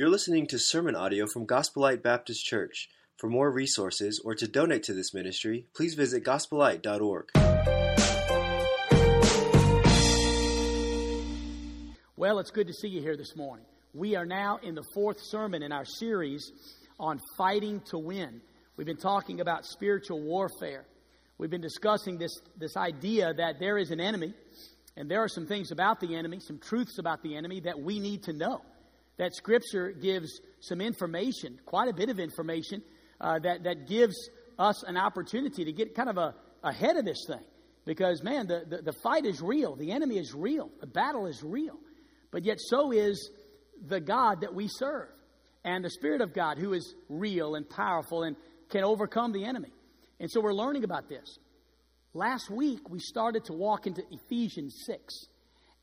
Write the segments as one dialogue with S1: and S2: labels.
S1: You're listening to sermon audio from Gospel Light Baptist Church. For more resources or to donate to this ministry, please visit gospelite.org.
S2: Well, it's good to see you here this morning. We are now in the fourth sermon in our series on fighting to win. We've been talking about spiritual warfare. We've been discussing this, this idea that there is an enemy, and there are some things about the enemy, some truths about the enemy that we need to know that Scripture gives some information, quite a bit of information, uh, that, that gives us an opportunity to get kind of a, ahead of this thing. Because, man, the, the, the fight is real, the enemy is real, the battle is real. But yet, so is the God that we serve, and the Spirit of God, who is real and powerful and can overcome the enemy. And so, we're learning about this. Last week, we started to walk into Ephesians 6,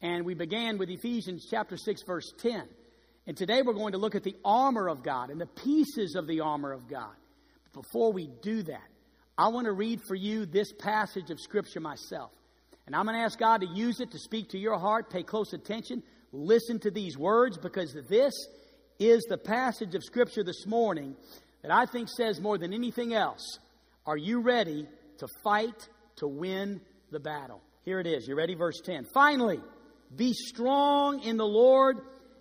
S2: and we began with Ephesians chapter 6, verse 10. And today we're going to look at the armor of God and the pieces of the armor of God. But before we do that, I want to read for you this passage of Scripture myself. And I'm going to ask God to use it to speak to your heart. Pay close attention. Listen to these words because this is the passage of Scripture this morning that I think says more than anything else Are you ready to fight to win the battle? Here it is. You ready? Verse 10. Finally, be strong in the Lord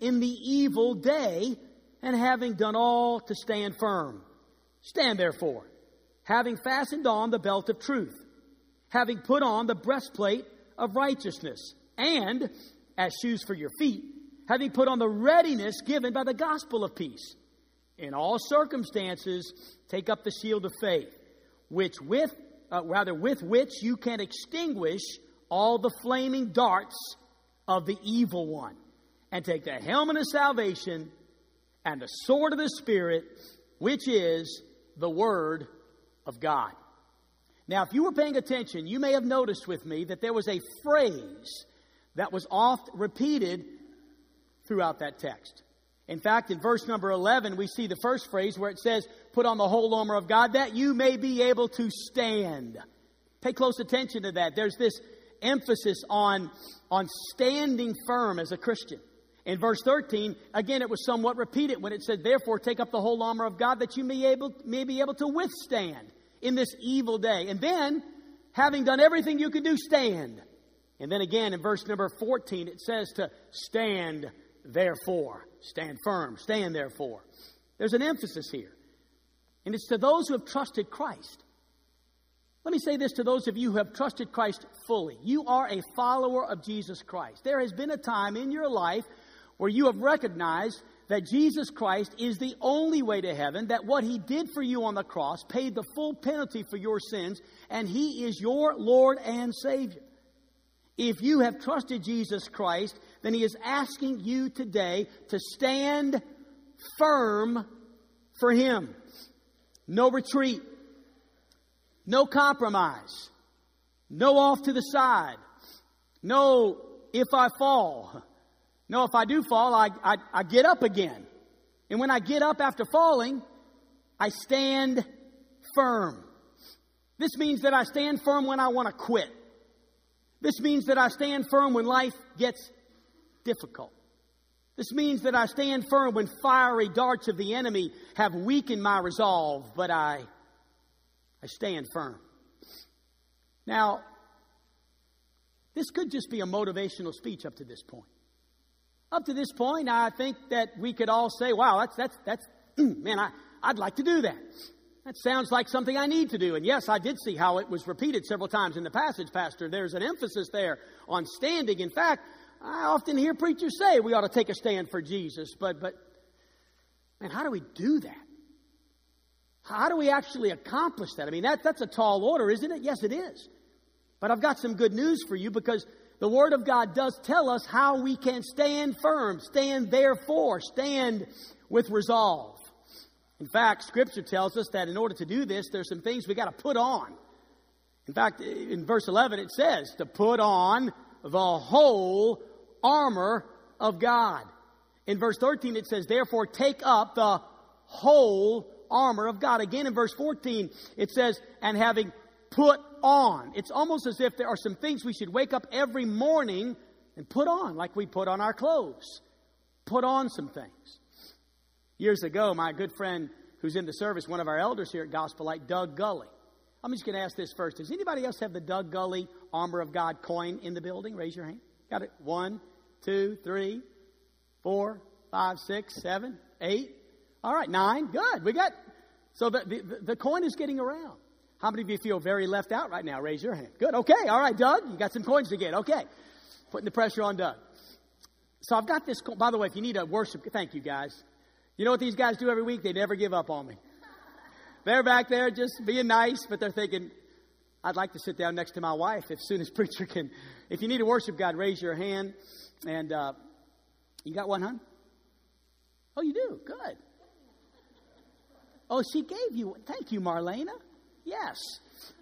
S2: in the evil day, and having done all to stand firm. Stand therefore, having fastened on the belt of truth, having put on the breastplate of righteousness, and as shoes for your feet, having put on the readiness given by the gospel of peace. In all circumstances, take up the shield of faith, which with uh, rather with which you can extinguish all the flaming darts of the evil one and take the helmet of salvation and the sword of the Spirit, which is the Word of God. Now, if you were paying attention, you may have noticed with me that there was a phrase that was oft repeated throughout that text. In fact, in verse number 11, we see the first phrase where it says, Put on the whole armor of God that you may be able to stand. Pay close attention to that. There's this emphasis on, on standing firm as a Christian. In verse 13, again, it was somewhat repeated when it said, Therefore, take up the whole armor of God that you may, able, may be able to withstand in this evil day. And then, having done everything you can do, stand. And then again, in verse number 14, it says to stand therefore. Stand firm. Stand therefore. There's an emphasis here. And it's to those who have trusted Christ. Let me say this to those of you who have trusted Christ fully. You are a follower of Jesus Christ. There has been a time in your life where you have recognized that Jesus Christ is the only way to heaven, that what He did for you on the cross paid the full penalty for your sins, and He is your Lord and Savior. If you have trusted Jesus Christ, then He is asking you today to stand firm for Him. No retreat, no compromise, no off to the side, no if I fall. No, if I do fall, I, I, I get up again. And when I get up after falling, I stand firm. This means that I stand firm when I want to quit. This means that I stand firm when life gets difficult. This means that I stand firm when fiery darts of the enemy have weakened my resolve, but I, I stand firm. Now, this could just be a motivational speech up to this point. Up to this point, I think that we could all say, wow, that's, that's, that's, hmm, man, I, I'd like to do that. That sounds like something I need to do. And yes, I did see how it was repeated several times in the passage, Pastor. There's an emphasis there on standing. In fact, I often hear preachers say we ought to take a stand for Jesus. But, but, man, how do we do that? How do we actually accomplish that? I mean, that, that's a tall order, isn't it? Yes, it is. But I've got some good news for you because the Word of God does tell us how we can stand firm, stand therefore, stand with resolve. In fact, Scripture tells us that in order to do this, there's some things we got to put on. In fact, in verse 11, it says to put on the whole armor of God. In verse 13, it says, therefore take up the whole armor of God. Again, in verse 14, it says, and having put on. It's almost as if there are some things we should wake up every morning and put on, like we put on our clothes. Put on some things. Years ago, my good friend who's in the service, one of our elders here at Gospel Light, Doug Gully. I'm just going to ask this first. Does anybody else have the Doug Gully Armor of God coin in the building? Raise your hand. Got it? One, two, three, four, five, six, seven, eight. All right, nine. Good. We got. So the, the, the coin is getting around. How many of you feel very left out right now? Raise your hand. Good. Okay. All right, Doug. You got some coins to get. Okay. Putting the pressure on Doug. So I've got this. By the way, if you need a worship, thank you guys. You know what these guys do every week? They never give up on me. They're back there just being nice, but they're thinking, I'd like to sit down next to my wife as soon as preacher can. If you need to worship God, raise your hand. And uh, you got one, huh? Oh, you do? Good. Oh, she gave you. One. Thank you, Marlena. Yes.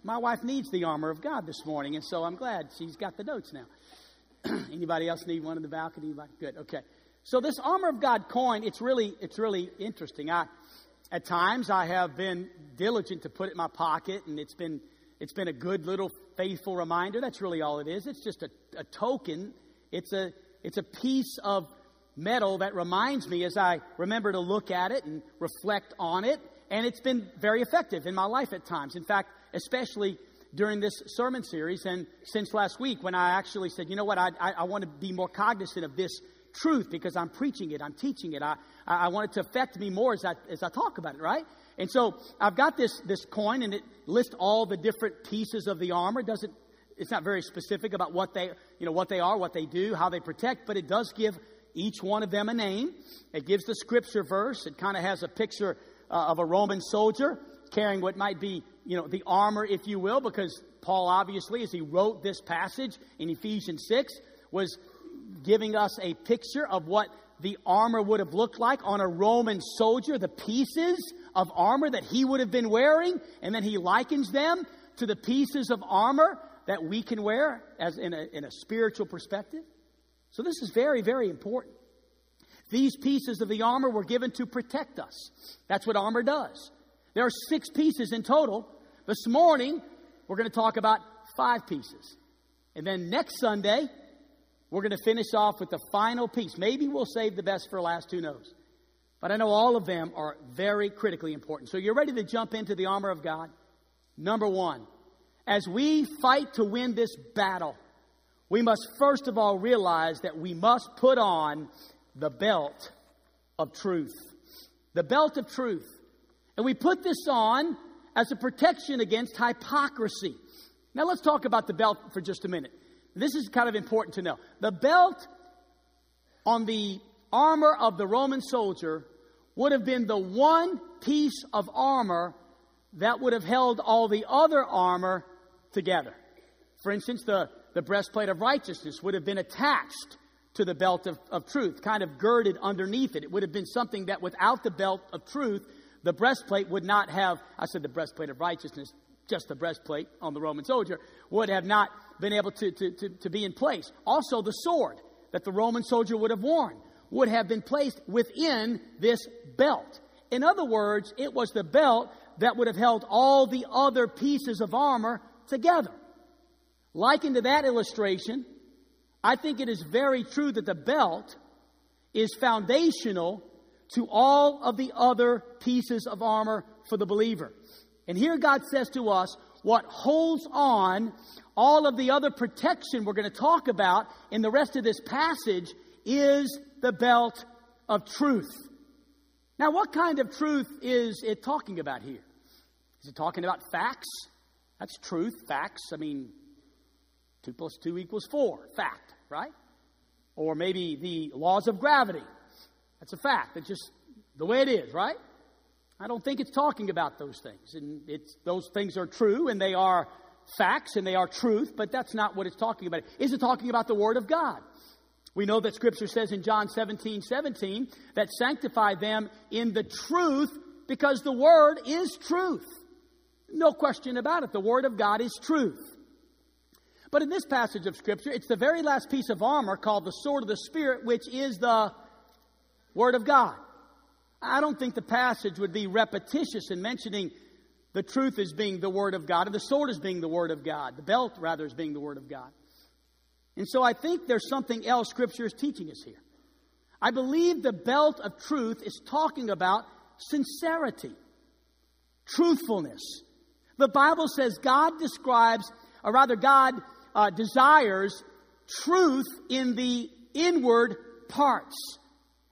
S2: My wife needs the armor of God this morning, and so I'm glad she's got the notes now. Anybody else need one in the balcony? Good. Okay. So this armor of God coin, it's really, it's really interesting. I, at times, I have been diligent to put it in my pocket, and it's been, it's been a good little faithful reminder. That's really all it is. It's just a, a token. It's a, it's a piece of metal that reminds me as I remember to look at it and reflect on it. And it's been very effective in my life at times. In fact, especially during this sermon series and since last week when I actually said, you know what, I, I, I want to be more cognizant of this truth because I'm preaching it, I'm teaching it. I, I want it to affect me more as I, as I talk about it, right? And so I've got this, this coin and it lists all the different pieces of the armor. Doesn't, it's not very specific about what they, you know, what they are, what they do, how they protect, but it does give each one of them a name. It gives the scripture verse. It kind of has a picture uh, of a Roman soldier carrying what might be, you know, the armor, if you will, because Paul obviously, as he wrote this passage in Ephesians 6, was giving us a picture of what the armor would have looked like on a Roman soldier, the pieces of armor that he would have been wearing, and then he likens them to the pieces of armor that we can wear as in a, in a spiritual perspective. So this is very, very important. These pieces of the armor were given to protect us. That's what armor does. There are six pieces in total. This morning, we're going to talk about five pieces. And then next Sunday, we're going to finish off with the final piece. Maybe we'll save the best for last, who knows? But I know all of them are very critically important. So you're ready to jump into the armor of God? Number one, as we fight to win this battle, we must first of all realize that we must put on the belt of truth. The belt of truth. And we put this on as a protection against hypocrisy. Now let's talk about the belt for just a minute. This is kind of important to know. The belt on the armor of the Roman soldier would have been the one piece of armor that would have held all the other armor together. For instance, the, the breastplate of righteousness would have been attached to the belt of, of truth, kind of girded underneath it. It would have been something that without the belt of truth, the breastplate would not have, I said the breastplate of righteousness, just the breastplate on the Roman soldier, would have not been able to, to, to, to be in place. Also, the sword that the Roman soldier would have worn would have been placed within this belt. In other words, it was the belt that would have held all the other pieces of armor together. Likened to that illustration, I think it is very true that the belt is foundational to all of the other pieces of armor for the believer. And here God says to us, what holds on all of the other protection we're going to talk about in the rest of this passage is the belt of truth. Now, what kind of truth is it talking about here? Is it talking about facts? That's truth, facts. I mean, 2 plus 2 equals 4, fact, right? Or maybe the laws of gravity. That's a fact. That's just the way it is, right? I don't think it's talking about those things. And it's, those things are true and they are facts and they are truth, but that's not what it's talking about. Is it talking about the Word of God? We know that Scripture says in John 17, 17 that sanctify them in the truth because the Word is truth. No question about it. The Word of God is truth. But in this passage of Scripture, it's the very last piece of armor called the sword of the Spirit, which is the Word of God. I don't think the passage would be repetitious in mentioning the truth as being the Word of God, and the sword as being the Word of God, the belt, rather, as being the Word of God. And so I think there's something else Scripture is teaching us here. I believe the belt of truth is talking about sincerity, truthfulness. The Bible says God describes, or rather, God uh, desires truth in the inward parts.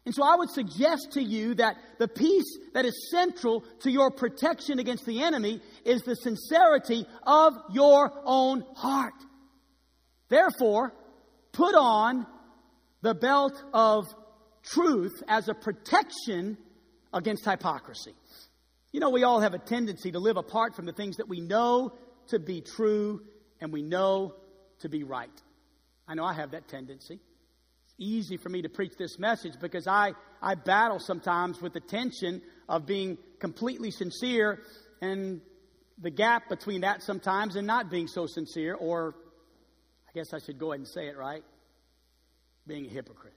S2: And so I would suggest to you that the piece that is central to your protection against the enemy is the sincerity of your own heart. Therefore, put on the belt of truth as a protection against hypocrisy. You know, we all have a tendency to live apart from the things that we know to be true and we know to be right. I know I have that tendency. It's easy for me to preach this message because I, I battle sometimes with the tension of being completely sincere and the gap between that sometimes and not being so sincere, or I guess I should go ahead and say it right being a hypocrite.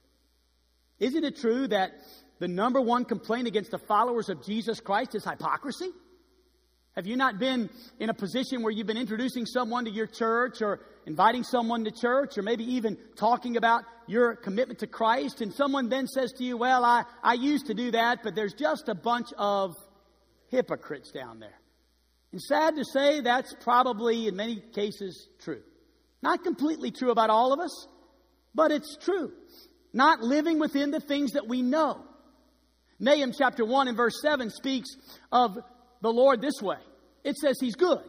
S2: Isn't it true that the number one complaint against the followers of Jesus Christ is hypocrisy? Have you not been in a position where you've been introducing someone to your church or inviting someone to church or maybe even talking about your commitment to Christ and someone then says to you, Well, I, I used to do that, but there's just a bunch of hypocrites down there. And sad to say, that's probably in many cases true. Not completely true about all of us, but it's true. Not living within the things that we know. Nahum chapter 1 and verse 7 speaks of the Lord this way. It says He's good.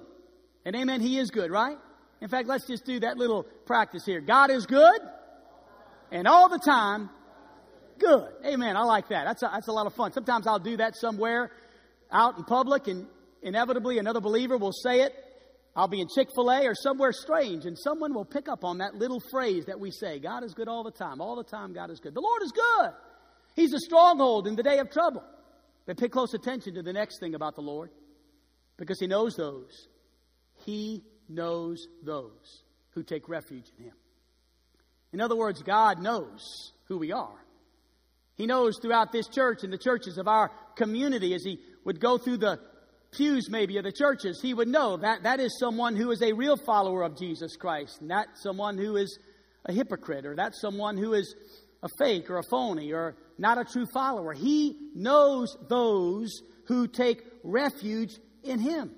S2: And amen, He is good, right? In fact, let's just do that little practice here. God is good, and all the time, good. Amen. I like that. That's a, that's a lot of fun. Sometimes I'll do that somewhere out in public, and inevitably another believer will say it. I'll be in Chick fil A or somewhere strange, and someone will pick up on that little phrase that we say God is good all the time. All the time, God is good. The Lord is good. He's a stronghold in the day of trouble. But pay close attention to the next thing about the Lord because He knows those. He knows those who take refuge in Him. In other words, God knows who we are. He knows throughout this church and the churches of our community as He would go through the pews maybe of the churches, He would know that that is someone who is a real follower of Jesus Christ, that's someone who is a hypocrite, or that's someone who is a fake or a phony or not a true follower. He knows those who take refuge in Him.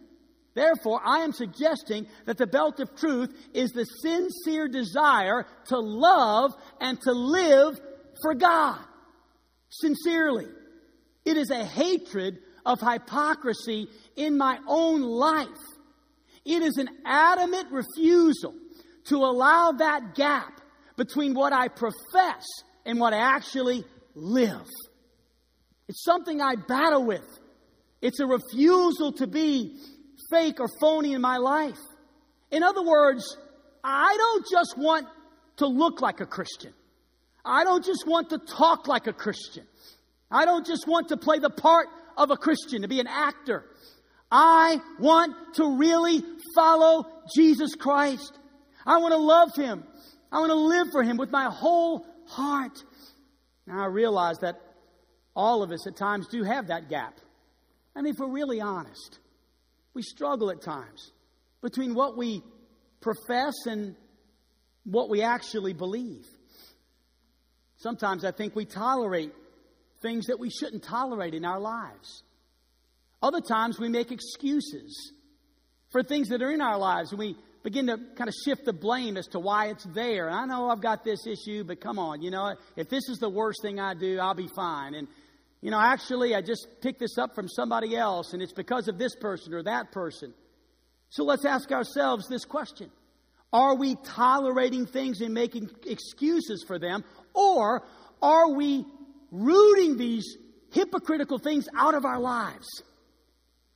S2: Therefore, I am suggesting that the belt of truth is the sincere desire to love and to live for God. Sincerely. It is a hatred of hypocrisy in my own life. It is an adamant refusal to allow that gap between what I profess and what I actually live. It's something I battle with. It's a refusal to be fake or phony in my life. In other words, I don't just want to look like a Christian. I don't just want to talk like a Christian. I don't just want to play the part of a Christian, to be an actor. I want to really follow Jesus Christ. I want to love Him. I want to live for Him with my whole heart. Now I realize that all of us at times do have that gap. I mean, if we're really honest, we struggle at times between what we profess and what we actually believe. Sometimes I think we tolerate things that we shouldn't tolerate in our lives. Other times we make excuses for things that are in our lives and we begin to kind of shift the blame as to why it's there. I know I've got this issue, but come on, you know, if this is the worst thing I do, I'll be fine. And you know, actually, I just picked this up from somebody else, and it's because of this person or that person. So let's ask ourselves this question Are we tolerating things and making excuses for them, or are we rooting these hypocritical things out of our lives?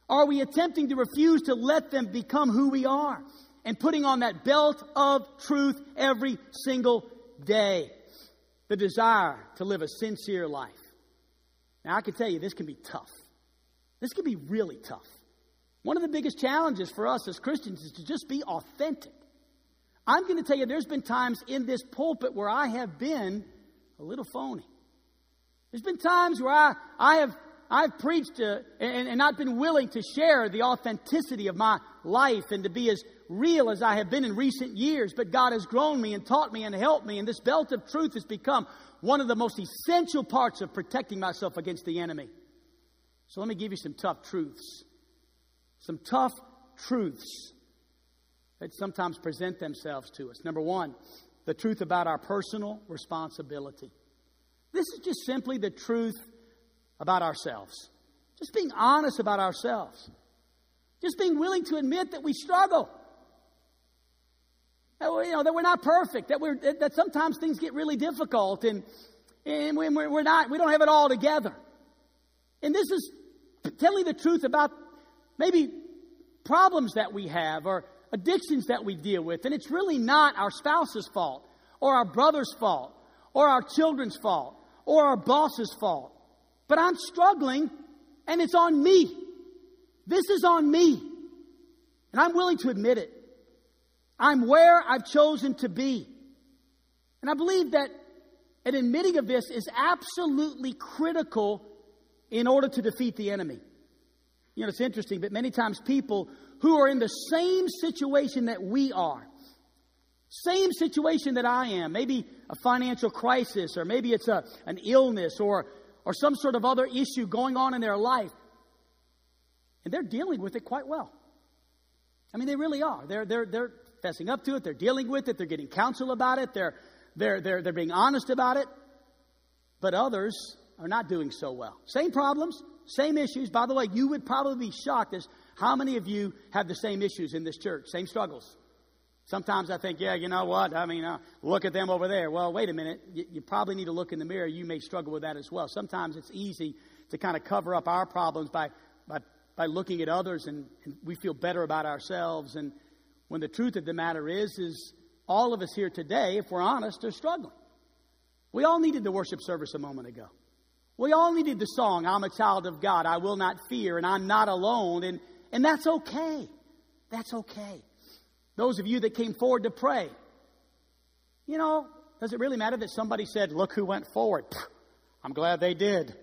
S2: Are we attempting to refuse to let them become who we are and putting on that belt of truth every single day? The desire to live a sincere life. Now, I can tell you this can be tough. This can be really tough. One of the biggest challenges for us as Christians is to just be authentic. I'm going to tell you, there's been times in this pulpit where I have been a little phony. There's been times where I, I have I've preached uh, and, and not been willing to share the authenticity of my life and to be as real as I have been in recent years. But God has grown me and taught me and helped me, and this belt of truth has become one of the most essential parts of protecting myself against the enemy. So let me give you some tough truths. Some tough truths that sometimes present themselves to us. Number one, the truth about our personal responsibility. This is just simply the truth about ourselves. Just being honest about ourselves. Just being willing to admit that we struggle. We, you know, that we're not perfect, that, we're, that sometimes things get really difficult and, and we're, we're not, we don't have it all together. And this is telling the truth about maybe problems that we have or addictions that we deal with. And it's really not our spouse's fault or our brother's fault or our children's fault or our boss's fault. But I'm struggling and it's on me. This is on me. And I'm willing to admit it. I'm where I've chosen to be. And I believe that an admitting of this is absolutely critical in order to defeat the enemy. You know, it's interesting, but many times people who are in the same situation that we are, same situation that I am, maybe a financial crisis, or maybe it's a, an illness, or or some sort of other issue going on in their life. And they're dealing with it quite well. I mean, they really are. They're, they're, they're fessing up to it, they're dealing with it, they're getting counsel about it, they're, they're, they're, they're being honest about it. But others are not doing so well. Same problems, same issues. By the way, you would probably be shocked as how many of you have the same issues in this church, same struggles. Sometimes I think, yeah, you know what? I mean, uh, look at them over there. Well, wait a minute. You, you, probably need to look in the mirror. You may struggle with that as well. Sometimes it's easy to kind of cover up our problems by, by, by looking at others and, and we feel better about ourselves. And when the truth of the matter is, is all of us here today, if we're honest, are struggling. We all needed the worship service a moment ago. We all needed the song, I'm a child of God, I will not fear, and I'm not alone. And, and that's okay. That's okay. Those of you that came forward to pray, you know, does it really matter that somebody said, Look who went forward? I'm glad they did.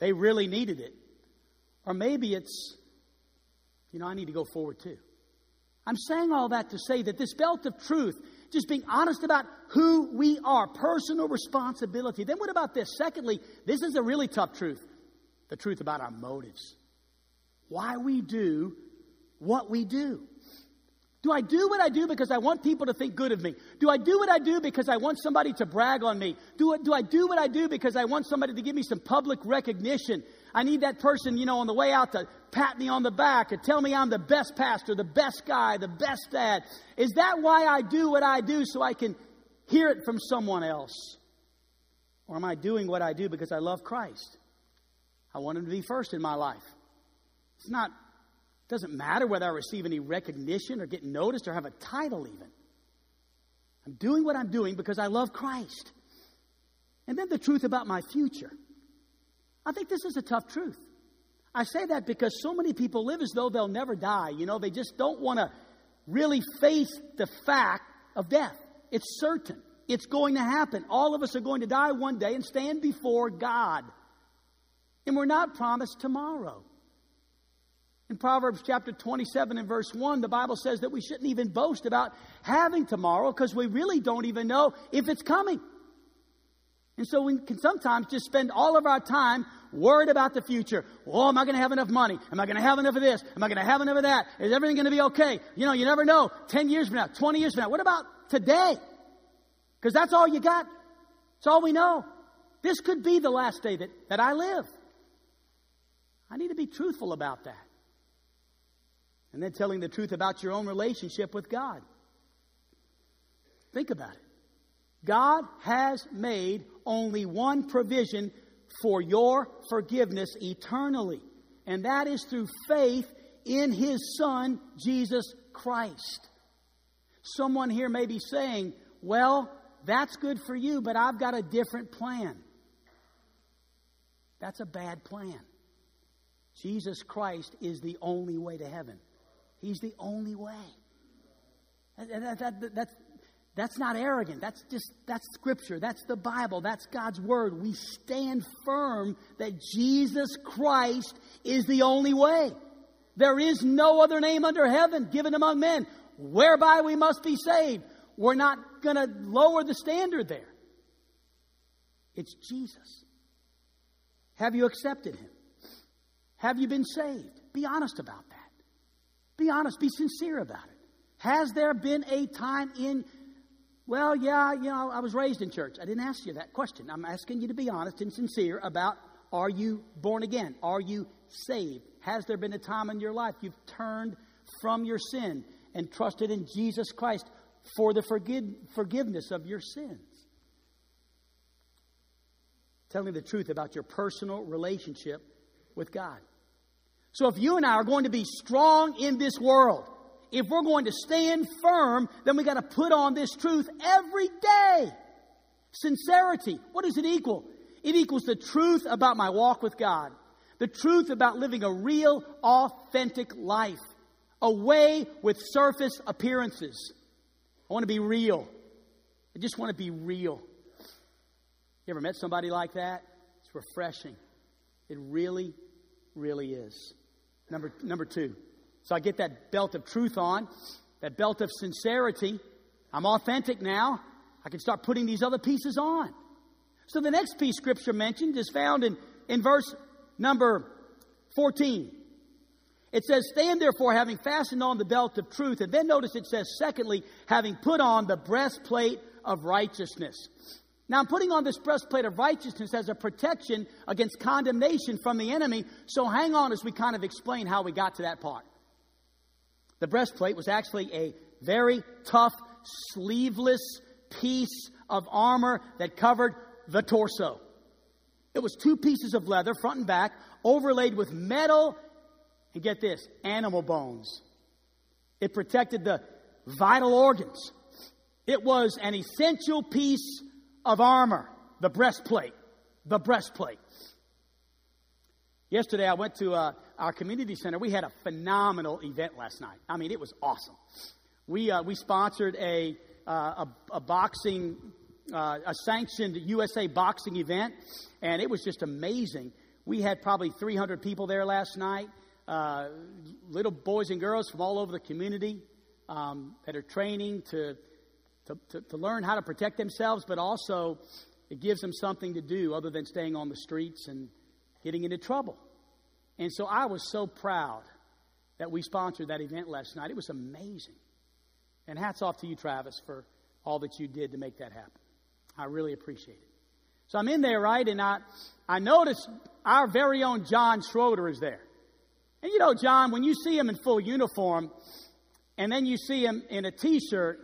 S2: They really needed it. Or maybe it's, you know, I need to go forward too. I'm saying all that to say that this belt of truth, just being honest about who we are, personal responsibility. Then what about this? Secondly, this is a really tough truth the truth about our motives. Why we do what we do. Do I do what I do because I want people to think good of me? Do I do what I do because I want somebody to brag on me? Do, do I do what I do because I want somebody to give me some public recognition? I need that person, you know, on the way out to pat me on the back and tell me I'm the best pastor, the best guy, the best dad. Is that why I do what I do so I can hear it from someone else? Or am I doing what I do because I love Christ? I want him to be first in my life. It's not it doesn't matter whether I receive any recognition or get noticed or have a title, even. I'm doing what I'm doing because I love Christ. And then the truth about my future. I think this is a tough truth. I say that because so many people live as though they'll never die. You know, they just don't want to really face the fact of death. It's certain, it's going to happen. All of us are going to die one day and stand before God. And we're not promised tomorrow. In Proverbs chapter 27 and verse 1, the Bible says that we shouldn't even boast about having tomorrow because we really don't even know if it's coming. And so we can sometimes just spend all of our time worried about the future. Oh, am I going to have enough money? Am I going to have enough of this? Am I going to have enough of that? Is everything going to be okay? You know, you never know. 10 years from now, 20 years from now. What about today? Because that's all you got. It's all we know. This could be the last day that, that I live. I need to be truthful about that and then telling the truth about your own relationship with God. Think about it. God has made only one provision for your forgiveness eternally, and that is through faith in His Son, Jesus Christ. Someone here may be saying, Well, that's good for you, but I've got a different plan. That's a bad plan. Jesus Christ is the only way to heaven. He's the only way. That, that, that, that's, that's not arrogant. That's just, that's scripture. That's the Bible. That's God's word. We stand firm that Jesus Christ is the only way. There is no other name under heaven given among men whereby we must be saved. We're not going to lower the standard there. It's Jesus. Have you accepted him? Have you been saved? Be honest about that. Be honest. Be sincere about it. Has there been a time in well, yeah, you know, I was raised in church. I didn't ask you that question. I'm asking you to be honest and sincere about are you born again? Are you saved? Has there been a time in your life you've turned from your sin and trusted in Jesus Christ for the forgive, forgiveness of your sins? Tell me the truth about your personal relationship with God. So, if you and I are going to be strong in this world, if we're going to stand firm, then we got to put on this truth every day. Sincerity. What does it equal? It equals the truth about my walk with God, the truth about living a real, authentic life, away with surface appearances. I want to be real. I just want to be real. You ever met somebody like that? It's refreshing. It really, really is. Number, number two, so I get that belt of truth on, that belt of sincerity. I'm authentic now. I can start putting these other pieces on. So the next piece Scripture mentioned is found in, in verse number 14. It says, Stand therefore, having fastened on the belt of truth. And then notice it says, secondly, having put on the breastplate of righteousness. Now, I'm putting on this breastplate of righteousness as a protection against condemnation from the enemy. So hang on as we kind of explain how we got to that part. The breastplate was actually a very tough, sleeveless piece of armor that covered the torso. It was two pieces of leather, front and back, overlaid with metal, and get this, animal bones. It protected the vital organs. It was an essential piece of armor, the breastplate. The breastplate. Yesterday, I went to uh, our community center. We had a phenomenal event last night. I mean, it was awesome. We, uh, we sponsored a, uh, a, a, boxing, uh, a sanctioned USA boxing event, and it was just amazing. We had probably 300 people there last night, uh, little boys and girls from all over the community um, that are training to, to, to, to learn how to protect themselves, but also it gives them something to do other than staying on the streets and getting into trouble. And so I was so proud that we sponsored that event last night. It was amazing. And hats off to you, Travis, for all that you did to make that happen. I really appreciate it. So I'm in there, right? And I, I notice our very own John Schroeder is there. And you know, John, when you see him in full uniform and then you see him in a t shirt,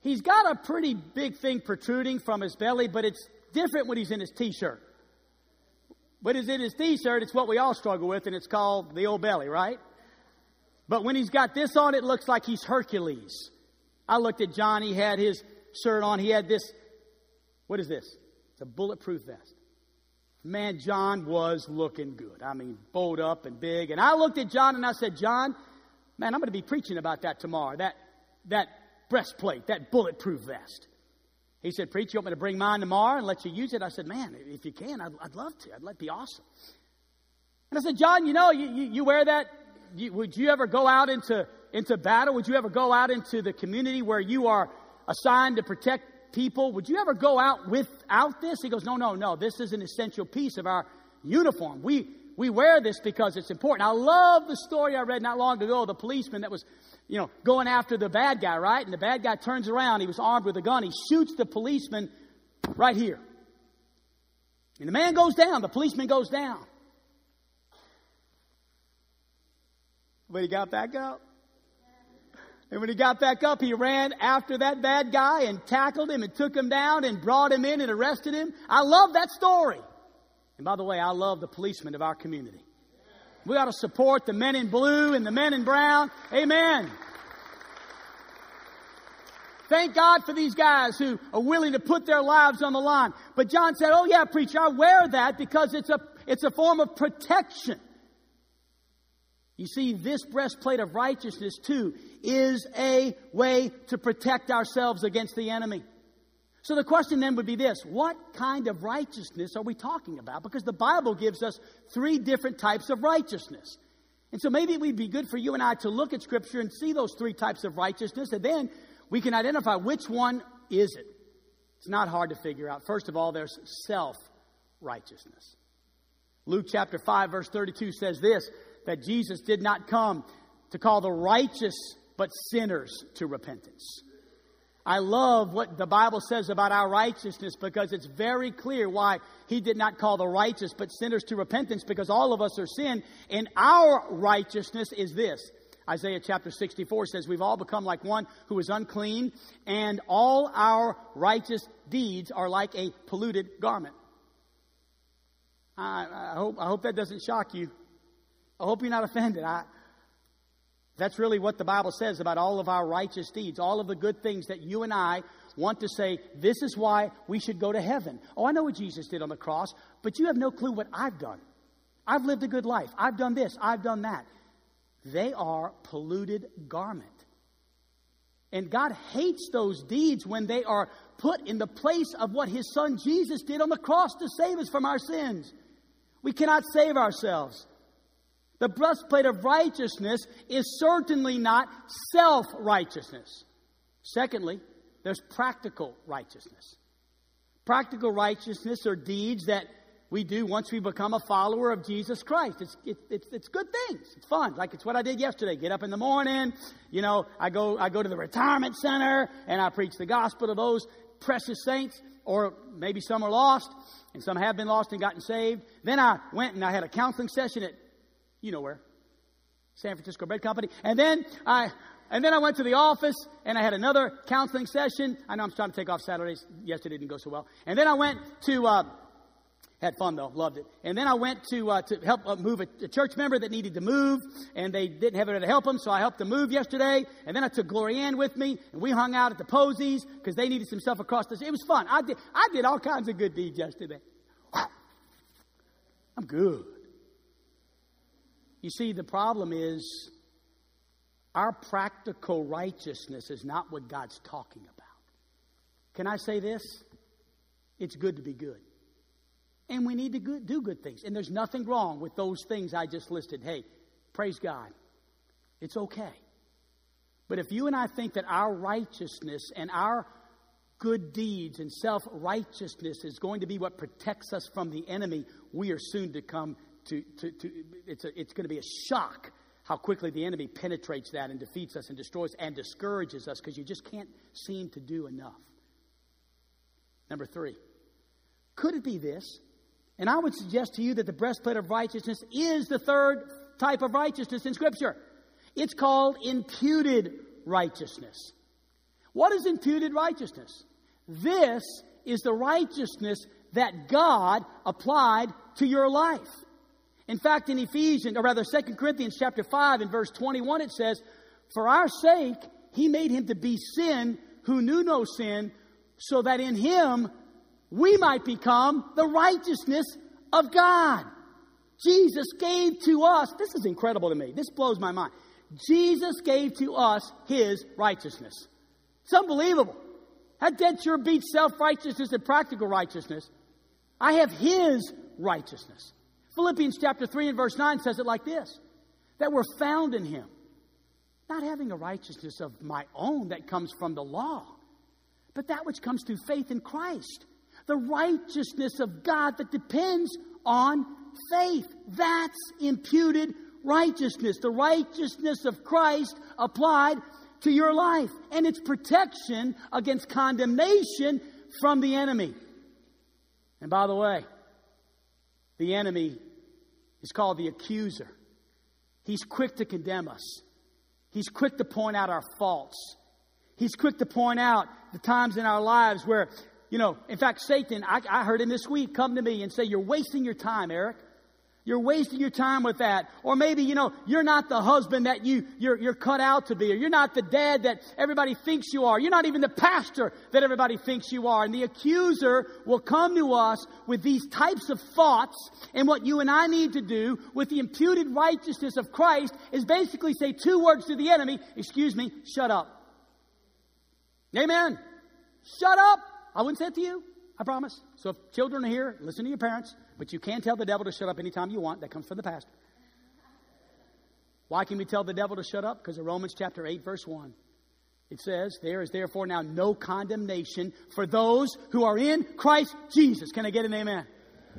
S2: he's got a pretty big thing protruding from his belly, but it's different when he's in his t shirt. But it's in his t-shirt, it's what we all struggle with, and it's called the old belly, right? But when he's got this on, it looks like he's Hercules. I looked at John, he had his shirt on, he had this, what is this? It's a bulletproof vest. Man, John was looking good. I mean, bowed up and big. And I looked at John and I said, John, man, I'm going to be preaching about that tomorrow. That, that breastplate, that bulletproof vest. He said, Preach, you want me to bring mine tomorrow and let you use it? I said, Man, if you can, I'd, I'd love to. That'd be awesome. And I said, John, you know, you, you, you wear that. You, would you ever go out into, into battle? Would you ever go out into the community where you are assigned to protect people? Would you ever go out without this? He goes, No, no, no. This is an essential piece of our uniform. We, we wear this because it's important. I love the story I read not long ago, of the policeman that was you know, going after the bad guy, right? And the bad guy turns around. He was armed with a gun. He shoots the policeman right here. And the man goes down. The policeman goes down. But he got back up. And when he got back up, he ran after that bad guy and tackled him and took him down and brought him in and arrested him. I love that story. And by the way, I love the policemen of our community. We ought to support the men in blue and the men in brown. Amen. Thank God for these guys who are willing to put their lives on the line. But John said, Oh yeah, preacher, I wear that because it's a, it's a form of protection. You see, this breastplate of righteousness, too, is a way to protect ourselves against the enemy. So the question then would be this what kind of righteousness are we talking about? Because the Bible gives us three different types of righteousness. And so maybe it would be good for you and I to look at Scripture and see those three types of righteousness, and then we can identify which one is it. It's not hard to figure out. First of all, there's self righteousness. Luke chapter 5, verse 32 says this that Jesus did not come to call the righteous, but sinners to repentance. I love what the Bible says about our righteousness because it's very clear why he did not call the righteous but sinners to repentance because all of us are sin and our righteousness is this. Isaiah chapter 64 says we've all become like one who is unclean and all our righteous deeds are like a polluted garment. I, I hope, I hope that doesn't shock you. I hope you're not offended. I, that's really what the Bible says about all of our righteous deeds, all of the good things that you and I want to say, this is why we should go to heaven. Oh, I know what Jesus did on the cross, but you have no clue what I've done. I've lived a good life. I've done this. I've done that. They are polluted garment. And God hates those deeds when they are put in the place of what His Son Jesus did on the cross to save us from our sins. We cannot save ourselves. The breastplate of righteousness is certainly not self righteousness. Secondly, there's practical righteousness. Practical righteousness are deeds that we do once we become a follower of Jesus Christ. It's, it, it's, it's good things. It's fun. Like it's what I did yesterday. Get up in the morning. You know, I go, I go to the retirement center and I preach the gospel to those precious saints, or maybe some are lost and some have been lost and gotten saved. Then I went and I had a counseling session at you know where. San Francisco Bread Company. And then I and then I went to the office and I had another counseling session. I know I'm trying to take off Saturdays. Yesterday didn't go so well. And then I went to uh, had fun though, loved it. And then I went to uh, to help uh, move a, a, church member that needed to move, and they didn't have anybody to help them, so I helped them move yesterday. And then I took Glorianne with me, and we hung out at the Posies because they needed some stuff across the. Street. It was fun. I did I did all kinds of good deeds yesterday. I'm good. You see, the problem is our practical righteousness is not what God's talking about. Can I say this? It's good to be good. And we need to do good things. And there's nothing wrong with those things I just listed. Hey, praise God. It's okay. But if you and I think that our righteousness and our good deeds and self righteousness is going to be what protects us from the enemy, we are soon to come to, to, to it's, a, it's going to be a shock how quickly the enemy penetrates that and defeats us and destroys and discourages us because you just can't seem to do enough. Number three, could it be this? And I would suggest to you that the breastplate of righteousness is the third type of righteousness in Scripture. It's called imputed righteousness. What is imputed righteousness? This is the righteousness that God applied to your life. In fact, in Ephesians, or rather 2 Corinthians chapter 5 and verse 21, it says, For our sake he made him to be sin who knew no sin, so that in him we might become the righteousness of God. Jesus gave to us, this is incredible to me. This blows my mind. Jesus gave to us his righteousness. It's unbelievable. That dead sure beats self righteousness and practical righteousness. I have his righteousness. Philippians chapter 3 and verse 9 says it like this that we're found in him, not having a righteousness of my own that comes from the law, but that which comes through faith in Christ. The righteousness of God that depends on faith. That's imputed righteousness. The righteousness of Christ applied to your life. And it's protection against condemnation from the enemy. And by the way, the enemy is called the accuser. He's quick to condemn us. He's quick to point out our faults. He's quick to point out the times in our lives where, you know, in fact, Satan, I, I heard him this week come to me and say, You're wasting your time, Eric. You're wasting your time with that. Or maybe, you know, you're not the husband that you, you're, you're cut out to be. Or you're not the dad that everybody thinks you are. You're not even the pastor that everybody thinks you are. And the accuser will come to us with these types of thoughts. And what you and I need to do with the imputed righteousness of Christ is basically say two words to the enemy. Excuse me, shut up. Amen. Shut up. I wouldn't say it to you. I promise. So if children are here, listen to your parents. But you can tell the devil to shut up anytime you want. That comes from the pastor. Why can we tell the devil to shut up? Because of Romans chapter 8, verse 1. It says, There is therefore now no condemnation for those who are in Christ Jesus. Can I get an amen?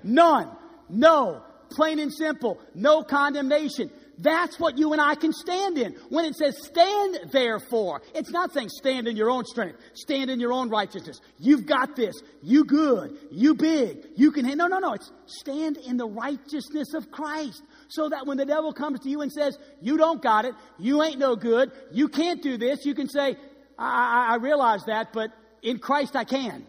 S2: None. No. Plain and simple. No condemnation. That's what you and I can stand in. When it says stand therefore, it's not saying stand in your own strength, stand in your own righteousness. You've got this. You good. You big. You can. No, no, no. It's stand in the righteousness of Christ. So that when the devil comes to you and says, you don't got it, you ain't no good, you can't do this, you can say, I, I, I realize that, but in Christ I can.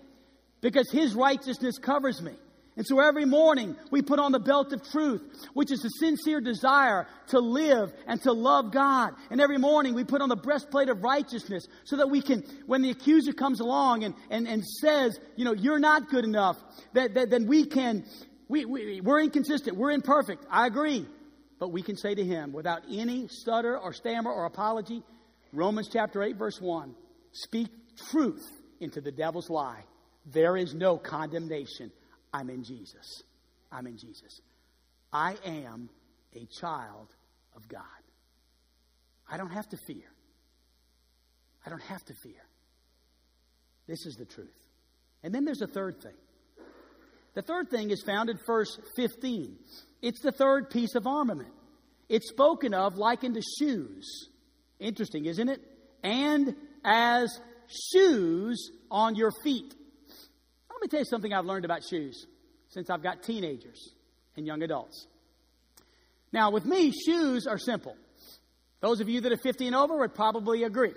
S2: Because his righteousness covers me. And so every morning we put on the belt of truth, which is a sincere desire to live and to love God. And every morning we put on the breastplate of righteousness so that we can, when the accuser comes along and, and, and says, you know, you're not good enough, that, that then we can, we, we, we're inconsistent, we're imperfect. I agree. But we can say to him without any stutter or stammer or apology, Romans chapter 8, verse 1, speak truth into the devil's lie. There is no condemnation I'm in Jesus. I'm in Jesus. I am a child of God. I don't have to fear. I don't have to fear. This is the truth. And then there's a third thing. The third thing is found in verse 15. It's the third piece of armament. It's spoken of likened to shoes. Interesting, isn't it? And as shoes on your feet me tell you something I've learned about shoes since I've got teenagers and young adults. Now, with me, shoes are simple. Those of you that are 50 and over would probably agree.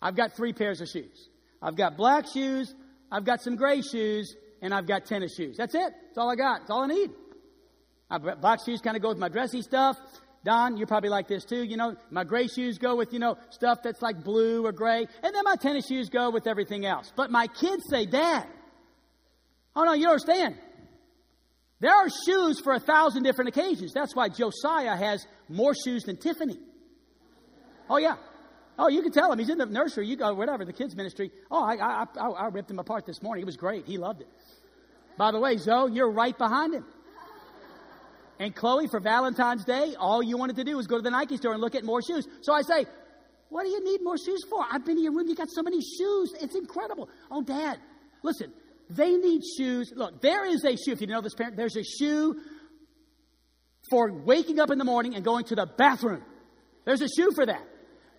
S2: I've got three pairs of shoes. I've got black shoes, I've got some gray shoes, and I've got tennis shoes. That's it. That's all I got. That's all I need. I've, black shoes kind of go with my dressy stuff. Don, you're probably like this too. You know, my gray shoes go with, you know, stuff that's like blue or gray. And then my tennis shoes go with everything else. But my kids say, Dad, Oh, no, you understand. There are shoes for a thousand different occasions. That's why Josiah has more shoes than Tiffany. Oh, yeah. Oh, you can tell him. He's in the nursery. You go, whatever, the kids' ministry. Oh, I, I, I, I ripped him apart this morning. It was great. He loved it. By the way, Zoe, you're right behind him. And Chloe, for Valentine's Day, all you wanted to do was go to the Nike store and look at more shoes. So I say, What do you need more shoes for? I've been in your room. You got so many shoes. It's incredible. Oh, Dad, listen, they need shoes. Look, there is a shoe, if you know this parent, there's a shoe for waking up in the morning and going to the bathroom. There's a shoe for that.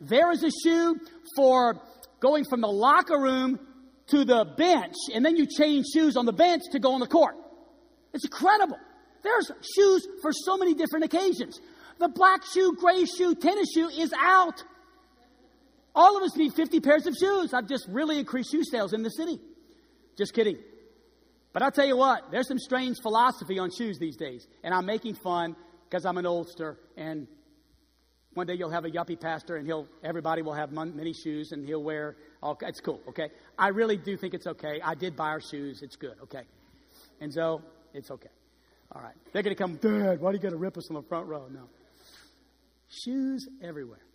S2: There is a shoe for going from the locker room to the bench, and then you change shoes on the bench to go on the court. It's incredible. There's shoes for so many different occasions. The black shoe, gray shoe, tennis shoe is out. All of us need 50 pairs of shoes. I've just really increased shoe sales in the city. Just kidding. But I'll tell you what, there's some strange philosophy on shoes these days. And I'm making fun because I'm an oldster. And one day you'll have a yuppie pastor and he'll, everybody will have many shoes and he'll wear all, it's cool, okay? I really do think it's okay. I did buy our shoes. It's good, okay? And so, it's okay. All right. They're going to come, Dad, why do you got to rip us on the front row? No. Shoes everywhere.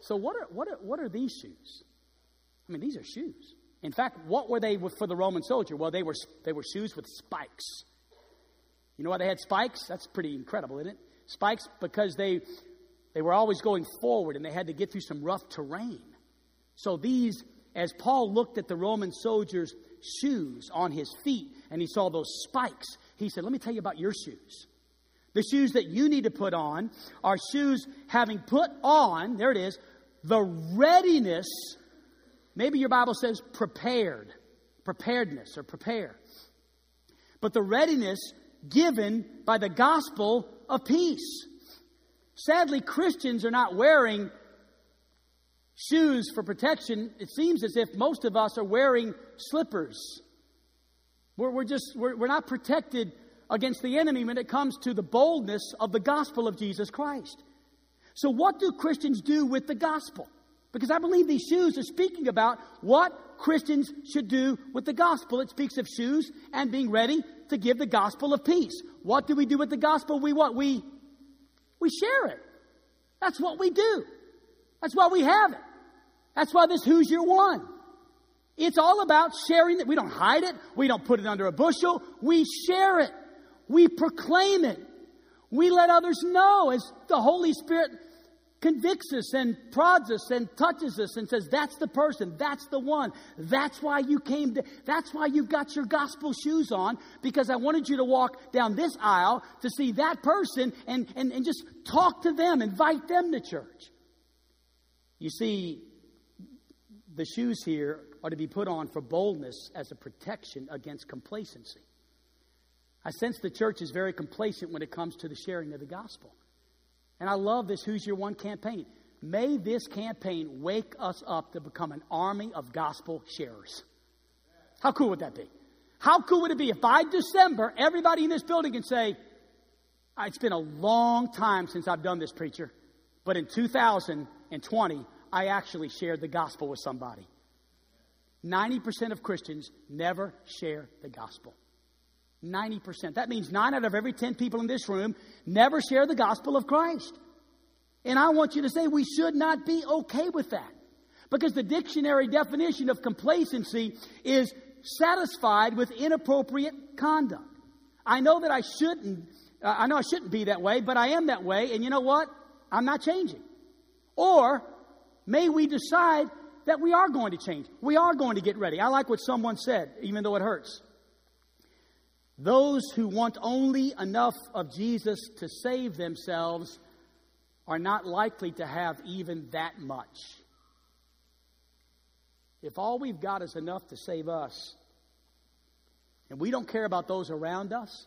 S2: So what are, what are, what are these shoes? I mean, these are shoes. In fact, what were they for the Roman soldier? Well, they were, they were shoes with spikes. You know why they had spikes? That's pretty incredible, isn't it? Spikes because they, they were always going forward and they had to get through some rough terrain. So these, as Paul looked at the Roman soldier's shoes on his feet and he saw those spikes, he said, Let me tell you about your shoes. The shoes that you need to put on are shoes having put on, there it is, the readiness Maybe your Bible says prepared, preparedness or prepare. But the readiness given by the gospel of peace. Sadly, Christians are not wearing shoes for protection. It seems as if most of us are wearing slippers. We're, we're just, we're, we're not protected against the enemy when it comes to the boldness of the gospel of Jesus Christ. So, what do Christians do with the gospel? Because I believe these shoes are speaking about what Christians should do with the gospel. It speaks of shoes and being ready to give the gospel of peace. What do we do with the gospel? We what? We we share it. That's what we do. That's why we have it. That's why this Who's Your One. It's all about sharing it. We don't hide it. We don't put it under a bushel. We share it. We proclaim it. We let others know as the Holy Spirit convicts us and prods us and touches us and says, That's the person, that's the one. That's why you came to, that's why you've got your gospel shoes on, because I wanted you to walk down this aisle to see that person and, and, and just talk to them, invite them to church. You see, the shoes here are to be put on for boldness as a protection against complacency. I sense the church is very complacent when it comes to the sharing of the gospel. And I love this Who's Your One campaign. May this campaign wake us up to become an army of gospel sharers. How cool would that be? How cool would it be if by December, everybody in this building can say, ah, It's been a long time since I've done this, preacher, but in 2020, I actually shared the gospel with somebody. 90% of Christians never share the gospel. 90%. That means nine out of every 10 people in this room never share the gospel of Christ. And I want you to say we should not be okay with that. Because the dictionary definition of complacency is satisfied with inappropriate conduct. I know that I shouldn't, uh, I know I shouldn't be that way, but I am that way, and you know what? I'm not changing. Or may we decide that we are going to change. We are going to get ready. I like what someone said, even though it hurts. Those who want only enough of Jesus to save themselves are not likely to have even that much. If all we've got is enough to save us, and we don't care about those around us,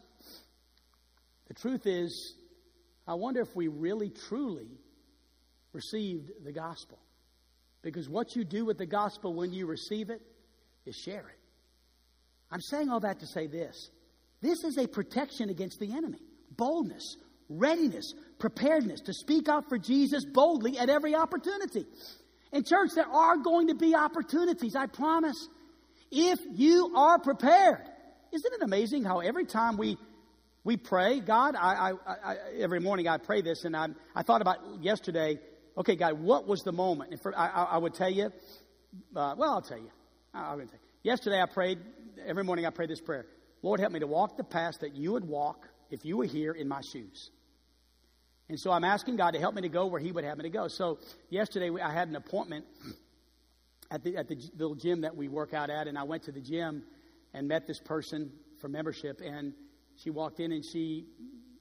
S2: the truth is, I wonder if we really truly received the gospel. Because what you do with the gospel when you receive it is share it. I'm saying all that to say this this is a protection against the enemy. Boldness, readiness, preparedness to speak out for Jesus boldly at every opportunity. In church, there are going to be opportunities, I promise, if you are prepared. Isn't it amazing how every time we we pray, God, I, I, I every morning I pray this, and I, I thought about yesterday. Okay, God, what was the moment? And for, I, I would tell you. Uh, well, I'll tell you. I'm going tell you. Yesterday I prayed. Every morning I pray this prayer. Lord, help me to walk the path that you would walk if you were here in my shoes. And so I'm asking God to help me to go where He would have me to go. So yesterday I had an appointment at the, at the little gym that we work out at, and I went to the gym and met this person for membership. And she walked in and she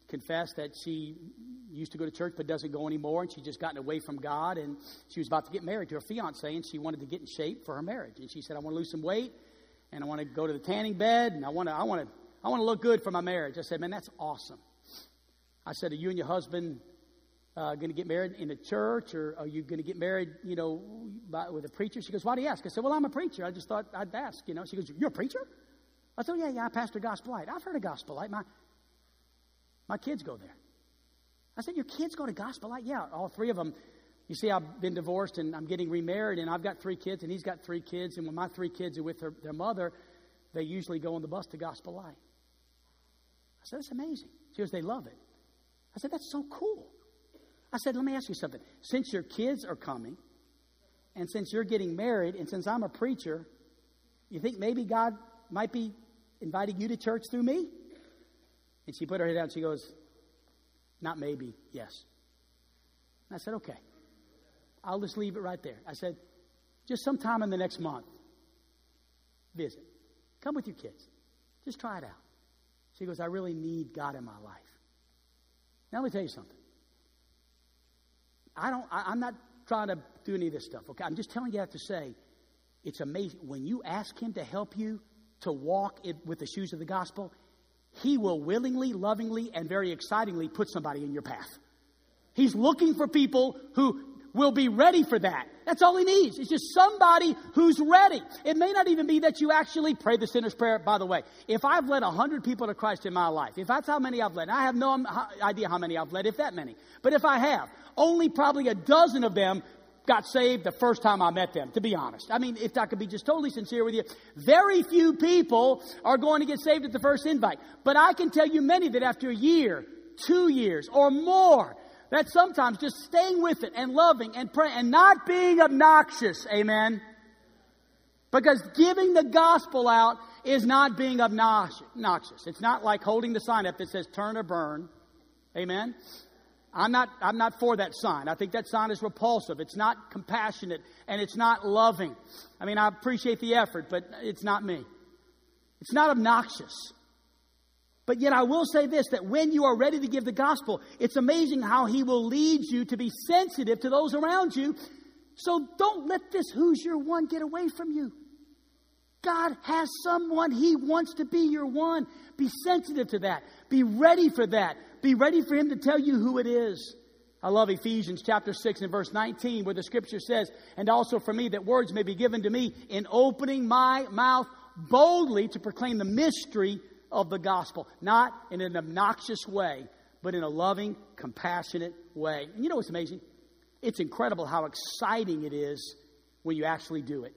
S2: confessed that she used to go to church but doesn't go anymore, and she'd just gotten away from God. And she was about to get married to her fiance, and she wanted to get in shape for her marriage. And she said, I want to lose some weight and I want to go to the tanning bed, and I want to, I want to, I want to look good for my marriage. I said, man, that's awesome. I said, are you and your husband uh, going to get married in a church, or are you going to get married, you know, by, with a preacher? She goes, why do you ask? I said, well, I'm a preacher. I just thought I'd ask, you know. She goes, you're a preacher? I said, yeah, yeah, I pastor Gospel Light. I've heard of Gospel Light. My, my kids go there. I said, your kids go to Gospel Light? Yeah, all three of them you see, I've been divorced and I'm getting remarried, and I've got three kids, and he's got three kids. And when my three kids are with their, their mother, they usually go on the bus to Gospel Light. I said, That's amazing. She goes, They love it. I said, That's so cool. I said, Let me ask you something. Since your kids are coming, and since you're getting married, and since I'm a preacher, you think maybe God might be inviting you to church through me? And she put her head down. She goes, Not maybe, yes. And I said, Okay. I'll just leave it right there. I said, just sometime in the next month, visit. Come with your kids. Just try it out. She goes, I really need God in my life. Now, let me tell you something. I don't, I, am not trying to do any of this stuff, okay? I'm just telling you how to say it's amazing. When you ask Him to help you to walk it with the shoes of the gospel, He will willingly, lovingly, and very excitingly put somebody in your path. He's looking for people who will be ready for that. That's all he needs. It's just somebody who's ready. It may not even be that you actually pray the sinner's prayer. By the way, if I've led a hundred people to Christ in my life, if that's how many I've led, I have no idea how many I've led, if that many. But if I have, only probably a dozen of them got saved the first time I met them, to be honest. I mean, if I could be just totally sincere with you, very few people are going to get saved at the first invite. But I can tell you many that after a year, two years, or more, that sometimes just staying with it and loving and praying and not being obnoxious, amen? Because giving the gospel out is not being obnoxious. It's not like holding the sign up that says turn or burn, amen? I'm not, I'm not for that sign. I think that sign is repulsive. It's not compassionate and it's not loving. I mean, I appreciate the effort, but it's not me. It's not obnoxious. But yet, I will say this that when you are ready to give the gospel, it's amazing how He will lead you to be sensitive to those around you. So don't let this who's your one get away from you. God has someone He wants to be your one. Be sensitive to that. Be ready for that. Be ready for him to tell you who it is. I love Ephesians chapter 6 and verse 19 where the scripture says, and also for me that words may be given to me in opening my mouth boldly to proclaim the mystery of the gospel. Not in an obnoxious way, but in a loving, compassionate way. And you know what's amazing? It's incredible how exciting it is when you actually do it.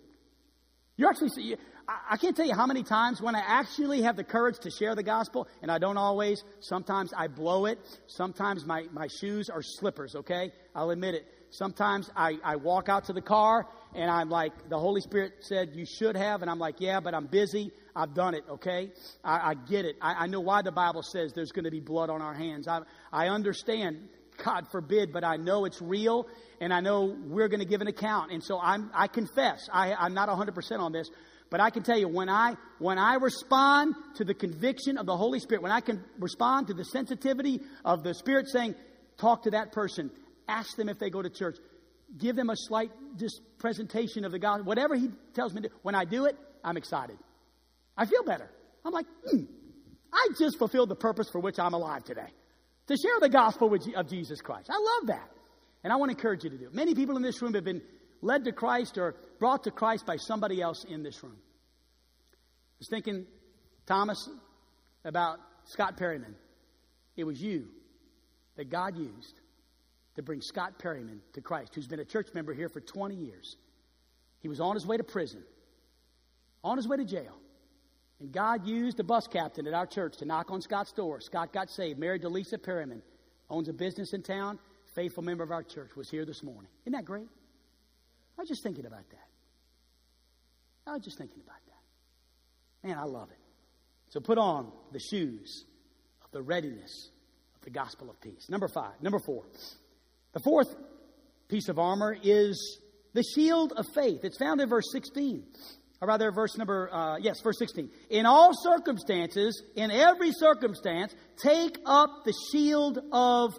S2: You actually, see, I can't tell you how many times when I actually have the courage to share the gospel, and I don't always, sometimes I blow it. Sometimes my, my shoes are slippers, okay? I'll admit it. Sometimes I, I walk out to the car and I'm like, the Holy Spirit said you should have, and I'm like, yeah, but I'm busy. I've done it, okay? I, I get it. I, I know why the Bible says there's going to be blood on our hands. I, I understand, God forbid, but I know it's real and I know we're going to give an account. And so I'm, I confess, I, I'm not 100% on this, but I can tell you, when I, when I respond to the conviction of the Holy Spirit, when I can respond to the sensitivity of the Spirit saying, talk to that person, ask them if they go to church, give them a slight just presentation of the God, whatever He tells me to When I do it, I'm excited. I feel better. I'm like, hmm, I just fulfilled the purpose for which I'm alive today to share the gospel of Jesus Christ. I love that. And I want to encourage you to do it. Many people in this room have been led to Christ or brought to Christ by somebody else in this room. I was thinking, Thomas, about Scott Perryman. It was you that God used to bring Scott Perryman to Christ, who's been a church member here for 20 years. He was on his way to prison, on his way to jail. And God used a bus captain at our church to knock on Scott's door. Scott got saved, married to Lisa Perryman, owns a business in town, faithful member of our church, was here this morning. Isn't that great? I was just thinking about that. I was just thinking about that. Man, I love it. So put on the shoes of the readiness of the gospel of peace. Number five. Number four. The fourth piece of armor is the shield of faith. It's found in verse 16. Or rather, verse number, uh, yes, verse 16. In all circumstances, in every circumstance, take up the shield of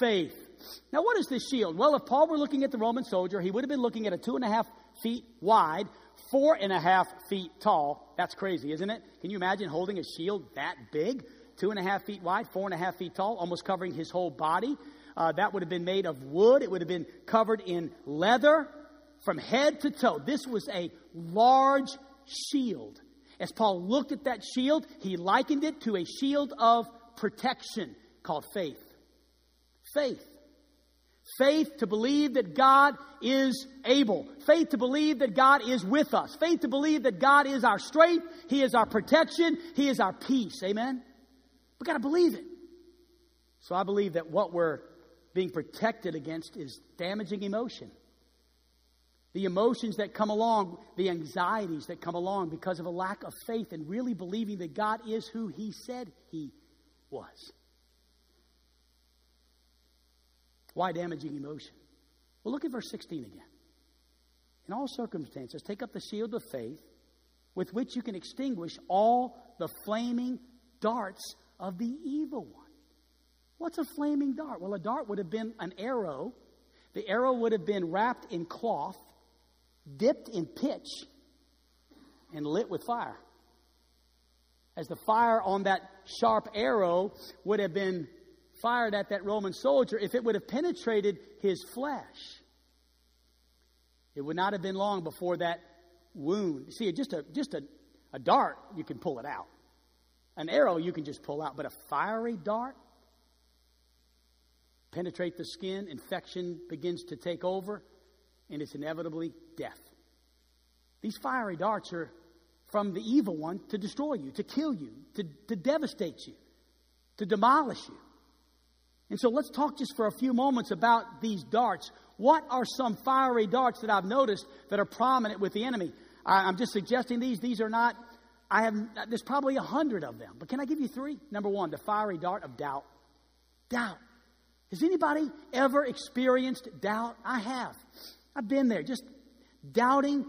S2: faith. Now, what is this shield? Well, if Paul were looking at the Roman soldier, he would have been looking at a two and a half feet wide, four and a half feet tall. That's crazy, isn't it? Can you imagine holding a shield that big? Two and a half feet wide, four and a half feet tall, almost covering his whole body. Uh, that would have been made of wood. It would have been covered in leather from head to toe. This was a large shield. As Paul looked at that shield, he likened it to a shield of protection called faith. Faith. Faith to believe that God is able. Faith to believe that God is with us. Faith to believe that God is our strength. He is our protection. He is our peace. Amen? We've got to believe it. So I believe that what we're being protected against is damaging emotion. The emotions that come along, the anxieties that come along because of a lack of faith and really believing that God is who He said He was. Why damaging emotion? Well, look at verse 16 again. In all circumstances, take up the shield of faith with which you can extinguish all the flaming darts of the evil one. What's a flaming dart? Well, a dart would have been an arrow. The arrow would have been wrapped in cloth, dipped in pitch, and lit with fire. As the fire on that sharp arrow would have been fired at that Roman soldier, if it would have penetrated his flesh, It would not have been long before that wound. See, just a just a, a dart, you can pull it out. An arrow you can just pull out, but a fiery dart penetrate the skin, infection begins to take over, and it's inevitably death. These fiery darts are from the evil one to destroy you, to kill you, to, to devastate you, to demolish you. And so let's talk just for a few moments about these darts. What are some fiery darts that I've noticed that are prominent with the enemy? I, am just suggesting these. These are not, I have, there's probably a hundred of them. But can I give you three? Number one, the fiery dart of doubt. Doubt. Has anybody ever experienced doubt? I have. I've been there, just doubting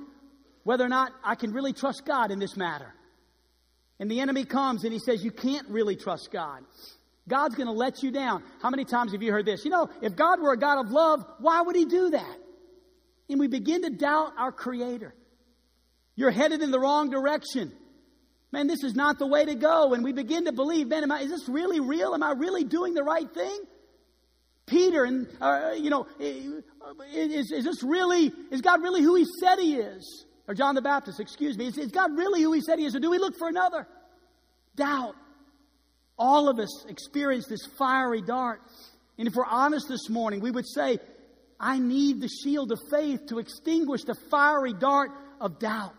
S2: whether or not I can really trust God in this matter. And the enemy comes and he says, You can't really trust God. God's going to let you down. How many times have you heard this? You know, if God were a God of love, why would he do that? And we begin to doubt our Creator. You're headed in the wrong direction. Man, this is not the way to go. And we begin to believe, man, am I, is this really real? Am I really doing the right thing? Peter, and uh, you know, is, is this really, is God really who he said he is? Or John the Baptist, excuse me. Is, is God really who he said he is? Or do we look for another? Doubt. All of us experience this fiery dart. And if we're honest this morning, we would say, I need the shield of faith to extinguish the fiery dart of doubt.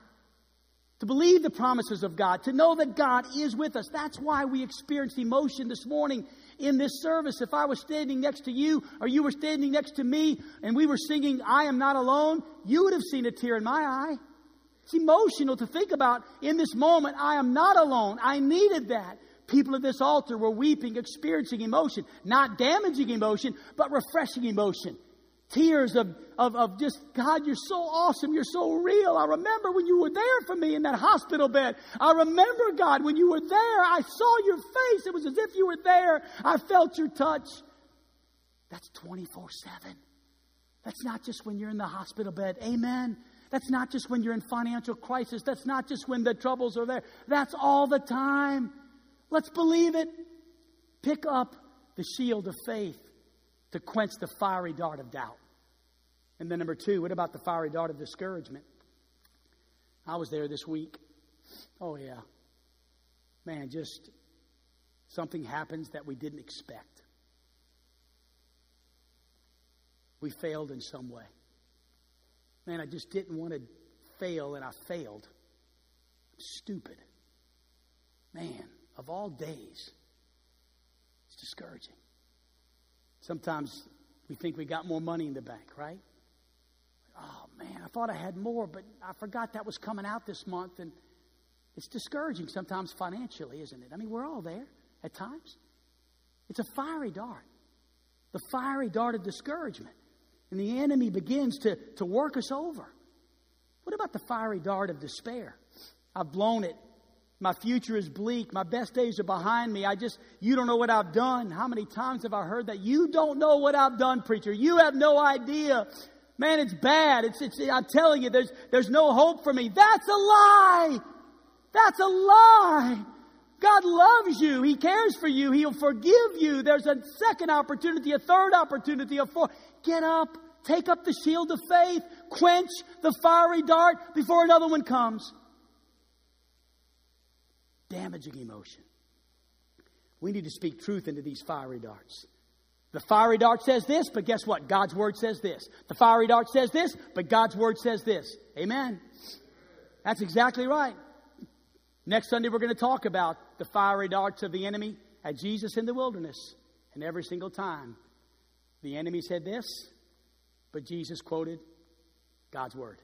S2: To believe the promises of God, to know that God is with us. That's why we experienced emotion this morning in this service. If I was standing next to you or you were standing next to me and we were singing, I am not alone, you would have seen a tear in my eye. It's emotional to think about in this moment, I am not alone. I needed that. People at this altar were weeping, experiencing emotion, not damaging emotion, but refreshing emotion. Tears of, of, of just, God, you're so awesome. You're so real. I remember when you were there for me in that hospital bed. I remember, God, when you were there. I saw your face. It was as if you were there. I felt your touch. That's 24 7. That's not just when you're in the hospital bed. Amen. That's not just when you're in financial crisis. That's not just when the troubles are there. That's all the time. Let's believe it. Pick up the shield of faith to quench the fiery dart of doubt. And then, number two, what about the fiery dart of discouragement? I was there this week. Oh, yeah. Man, just something happens that we didn't expect. We failed in some way. Man, I just didn't want to fail, and I failed. Stupid. Man, of all days, it's discouraging. Sometimes we think we got more money in the bank, right? Oh man, I thought I had more, but I forgot that was coming out this month. And it's discouraging sometimes financially, isn't it? I mean, we're all there at times. It's a fiery dart, the fiery dart of discouragement. And the enemy begins to, to work us over. What about the fiery dart of despair? I've blown it my future is bleak. My best days are behind me. I just, you don't know what I've done. How many times have I heard that? You don't know what I've done, preacher. You have no idea. Man, it's bad. It's, it's, I'm telling you, there's, there's no hope for me. That's a lie. That's a lie. God loves you. He cares for you. He'll forgive you. There's a second opportunity, a third opportunity, a fourth. Get up. Take up the shield of faith. Quench the fiery dart before another one comes damaging emotion. We need to speak truth into these fiery darts. The fiery dart says this, but guess what? God's word says this. The fiery dart says this, but God's word says this. Amen. That's exactly right. Next Sunday, we're going to talk about the fiery darts of the enemy at Jesus in the wilderness. And every single time, the enemy said this, but Jesus quoted God's word.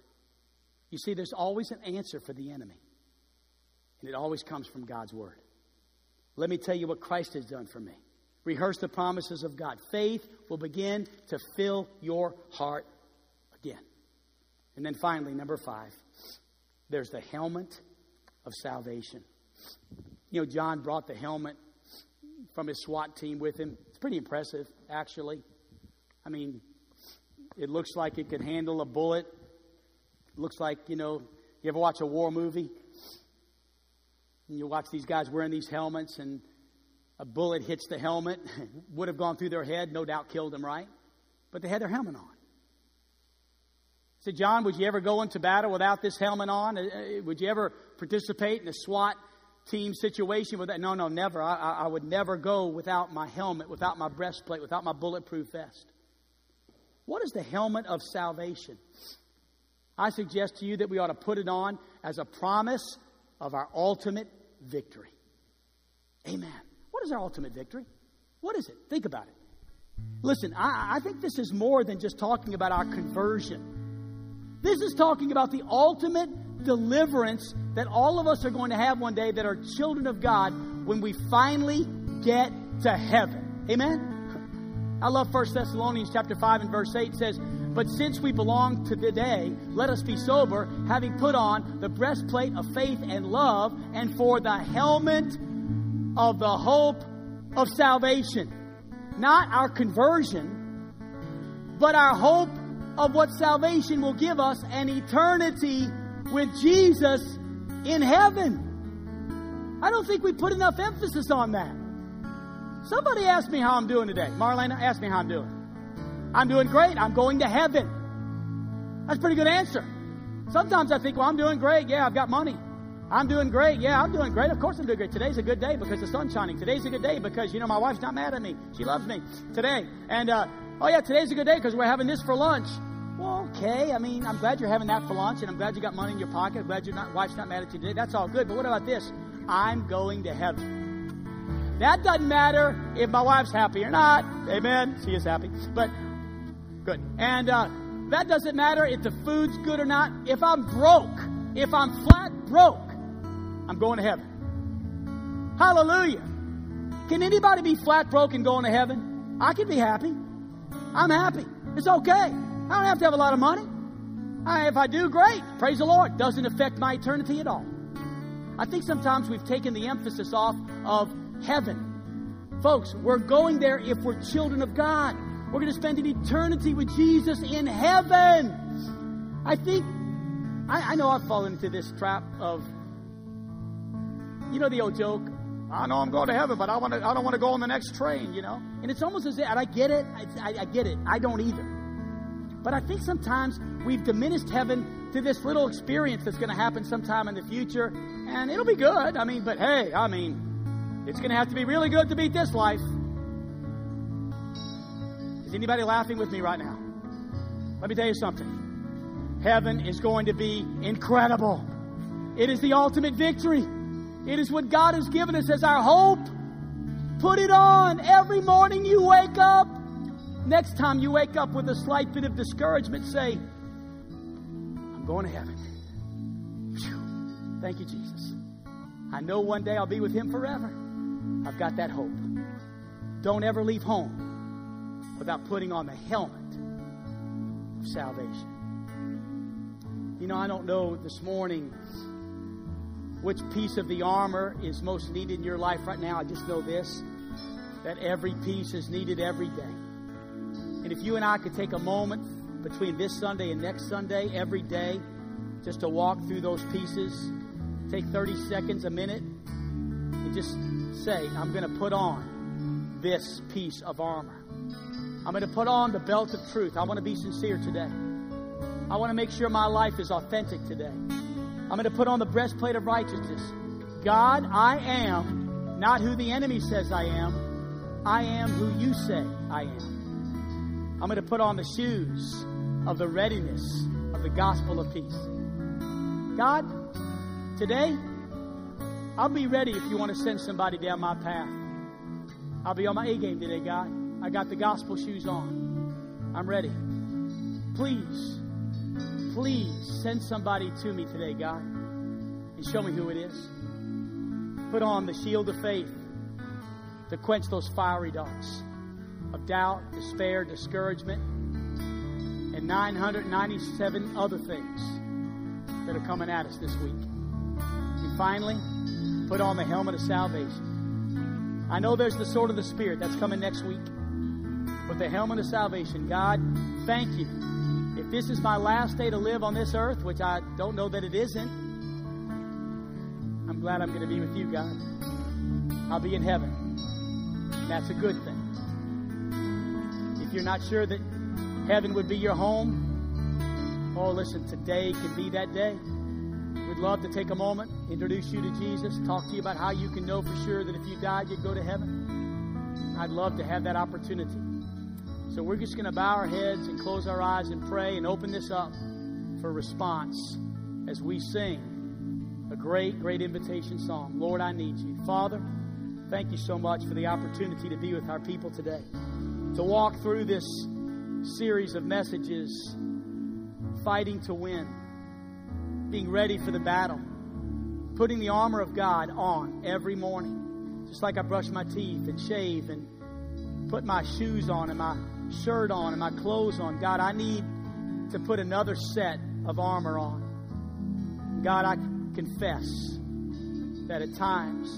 S2: You see, there's always an answer for the enemy. And it always comes from God's Word. Let me tell you what Christ has done for me. Rehearse the promises of God. Faith will begin to fill your heart again. And then finally, number five, there's the helmet of salvation. You know, John brought the helmet from his SWAT team with him. It's pretty impressive, actually. I mean, it looks like it could handle a bullet. It looks like, you know, you ever watch a war movie? And you watch these guys wearing these helmets, and a bullet hits the helmet, would have gone through their head, no doubt killed them, right? But they had their helmet on. I said, John, would you ever go into battle without this helmet on? Uh, uh, would you ever participate in a SWAT team situation with that? No, no, never. I, I would never go without my helmet, without my breastplate, without my bulletproof vest. What is the helmet of salvation? I suggest to you that we ought to put it on as a promise of our ultimate victory. Amen. What is our ultimate victory? What is it? Think about it. Listen, I, I think this is more than just talking about our conversion. This is talking about the ultimate deliverance that all of us are going to have one day that are children of God when we finally get to heaven. Amen? I love 1 Thessalonians chapter 5 and verse 8 says, But since we belong to the day, let us be sober, having put on the breastplate of faith and love, and for the helmet of the hope of salvation. Not our conversion, but our hope of what salvation will give us an eternity with Jesus in heaven. I don't think we put enough emphasis on that. Somebody asked me how I'm doing today. Marlena asked me how I'm doing. I'm doing great. I'm going to heaven. That's a pretty good answer. Sometimes I think, well, I'm doing great. Yeah, I've got money. I'm doing great. Yeah, I'm doing great. Of course I'm doing great. Today's a good day because the sun's shining. Today's a good day because, you know, my wife's not mad at me. She loves me today. And, uh, oh yeah, today's a good day because we're having this for lunch. Well, okay. I mean, I'm glad you're having that for lunch and I'm glad you got money in your pocket. I'm glad your not, wife's not mad at you today. That's all good. But what about this? I'm going to heaven. That doesn't matter if my wife's happy or not. Amen. She is happy. But good. And, uh, that doesn't matter if the food's good or not. If I'm broke, if I'm flat broke, I'm going to heaven. Hallelujah. Can anybody be flat broke and going to heaven? I can be happy. I'm happy. It's okay. I don't have to have a lot of money. I, if I do, great. Praise the Lord. Doesn't affect my eternity at all. I think sometimes we've taken the emphasis off of heaven. Folks, we're going there if we're children of God. We're going to spend an eternity with Jesus in heaven. I think, I, I know I've fallen into this trap of you know the old joke. I know I'm going to heaven, but I want to. I don't want to go on the next train. You know, and it's almost as if, and I get it. I, I, I get it. I don't either. But I think sometimes we've diminished heaven to this little experience that's going to happen sometime in the future, and it'll be good. I mean, but hey, I mean, it's going to have to be really good to beat this life. Is anybody laughing with me right now? Let me tell you something. Heaven is going to be incredible. It is the ultimate victory. It is what God has given us as our hope. Put it on every morning you wake up. Next time you wake up with a slight bit of discouragement, say, I'm going to heaven. Whew. Thank you, Jesus. I know one day I'll be with Him forever. I've got that hope. Don't ever leave home without putting on the helmet of salvation. You know, I don't know this morning which piece of the armor is most needed in your life right now. I just know this that every piece is needed every day. And if you and I could take a moment between this Sunday and next Sunday, every day, just to walk through those pieces, take 30 seconds, a minute, and just say, I'm going to put on this piece of armor. I'm going to put on the belt of truth. I want to be sincere today. I want to make sure my life is authentic today. I'm going to put on the breastplate of righteousness. God, I am not who the enemy says I am. I am who you say I am. I'm going to put on the shoes of the readiness of the gospel of peace. God, today, I'll be ready if you want to send somebody down my path. I'll be on my A game today, God. I got the gospel shoes on. I'm ready. Please Please send somebody to me today, God, and show me who it is. Put on the shield of faith to quench those fiery darts of doubt, despair, discouragement, and 997 other things that are coming at us this week. And finally, put on the helmet of salvation. I know there's the sword of the Spirit that's coming next week. But the helmet of salvation, God, thank you if this is my last day to live on this earth, which I don't know that it isn't, I'm glad I'm going to be with you, God. I'll be in heaven. That's a good thing. If you're not sure that heaven would be your home, Oh, listen, today can be that day. We'd love to take a moment, introduce you to Jesus, talk to you about how you can know for sure that if you died, you'd go to heaven. I'd love to have that opportunity. So we're just going to bow our heads and close our eyes and pray and open this up for response as we sing a great, great invitation song. Lord, I need you. Father, thank you so much for the opportunity to be with our people today, to walk through this series of messages, fighting to win, being ready for the battle, putting the armor of God on every morning, just like I brush my teeth and shave and put my shoes on and my shirt on and my clothes on. God, I need to put another set of armor on. God, I confess that at times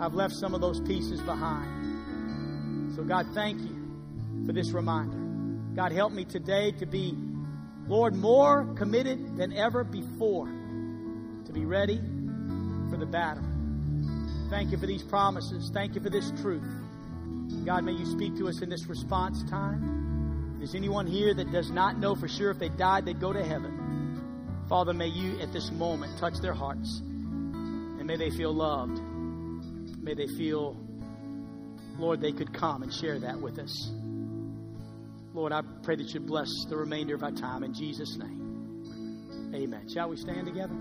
S2: I've left some of those pieces behind. So, God, thank you for this reminder. God, help me today to be, Lord, more committed than ever before to be ready for the battle. Thank you for these promises. Thank you for this truth. God, may you speak to us in this response time. There's anyone here that does not know for sure if they died, they'd go to heaven. Father, may you at this moment touch their hearts and may they feel loved. May they feel, Lord, they could come and share that with us. Lord, I pray that you bless the remainder of our time in Jesus' name. Amen. Shall we stand together?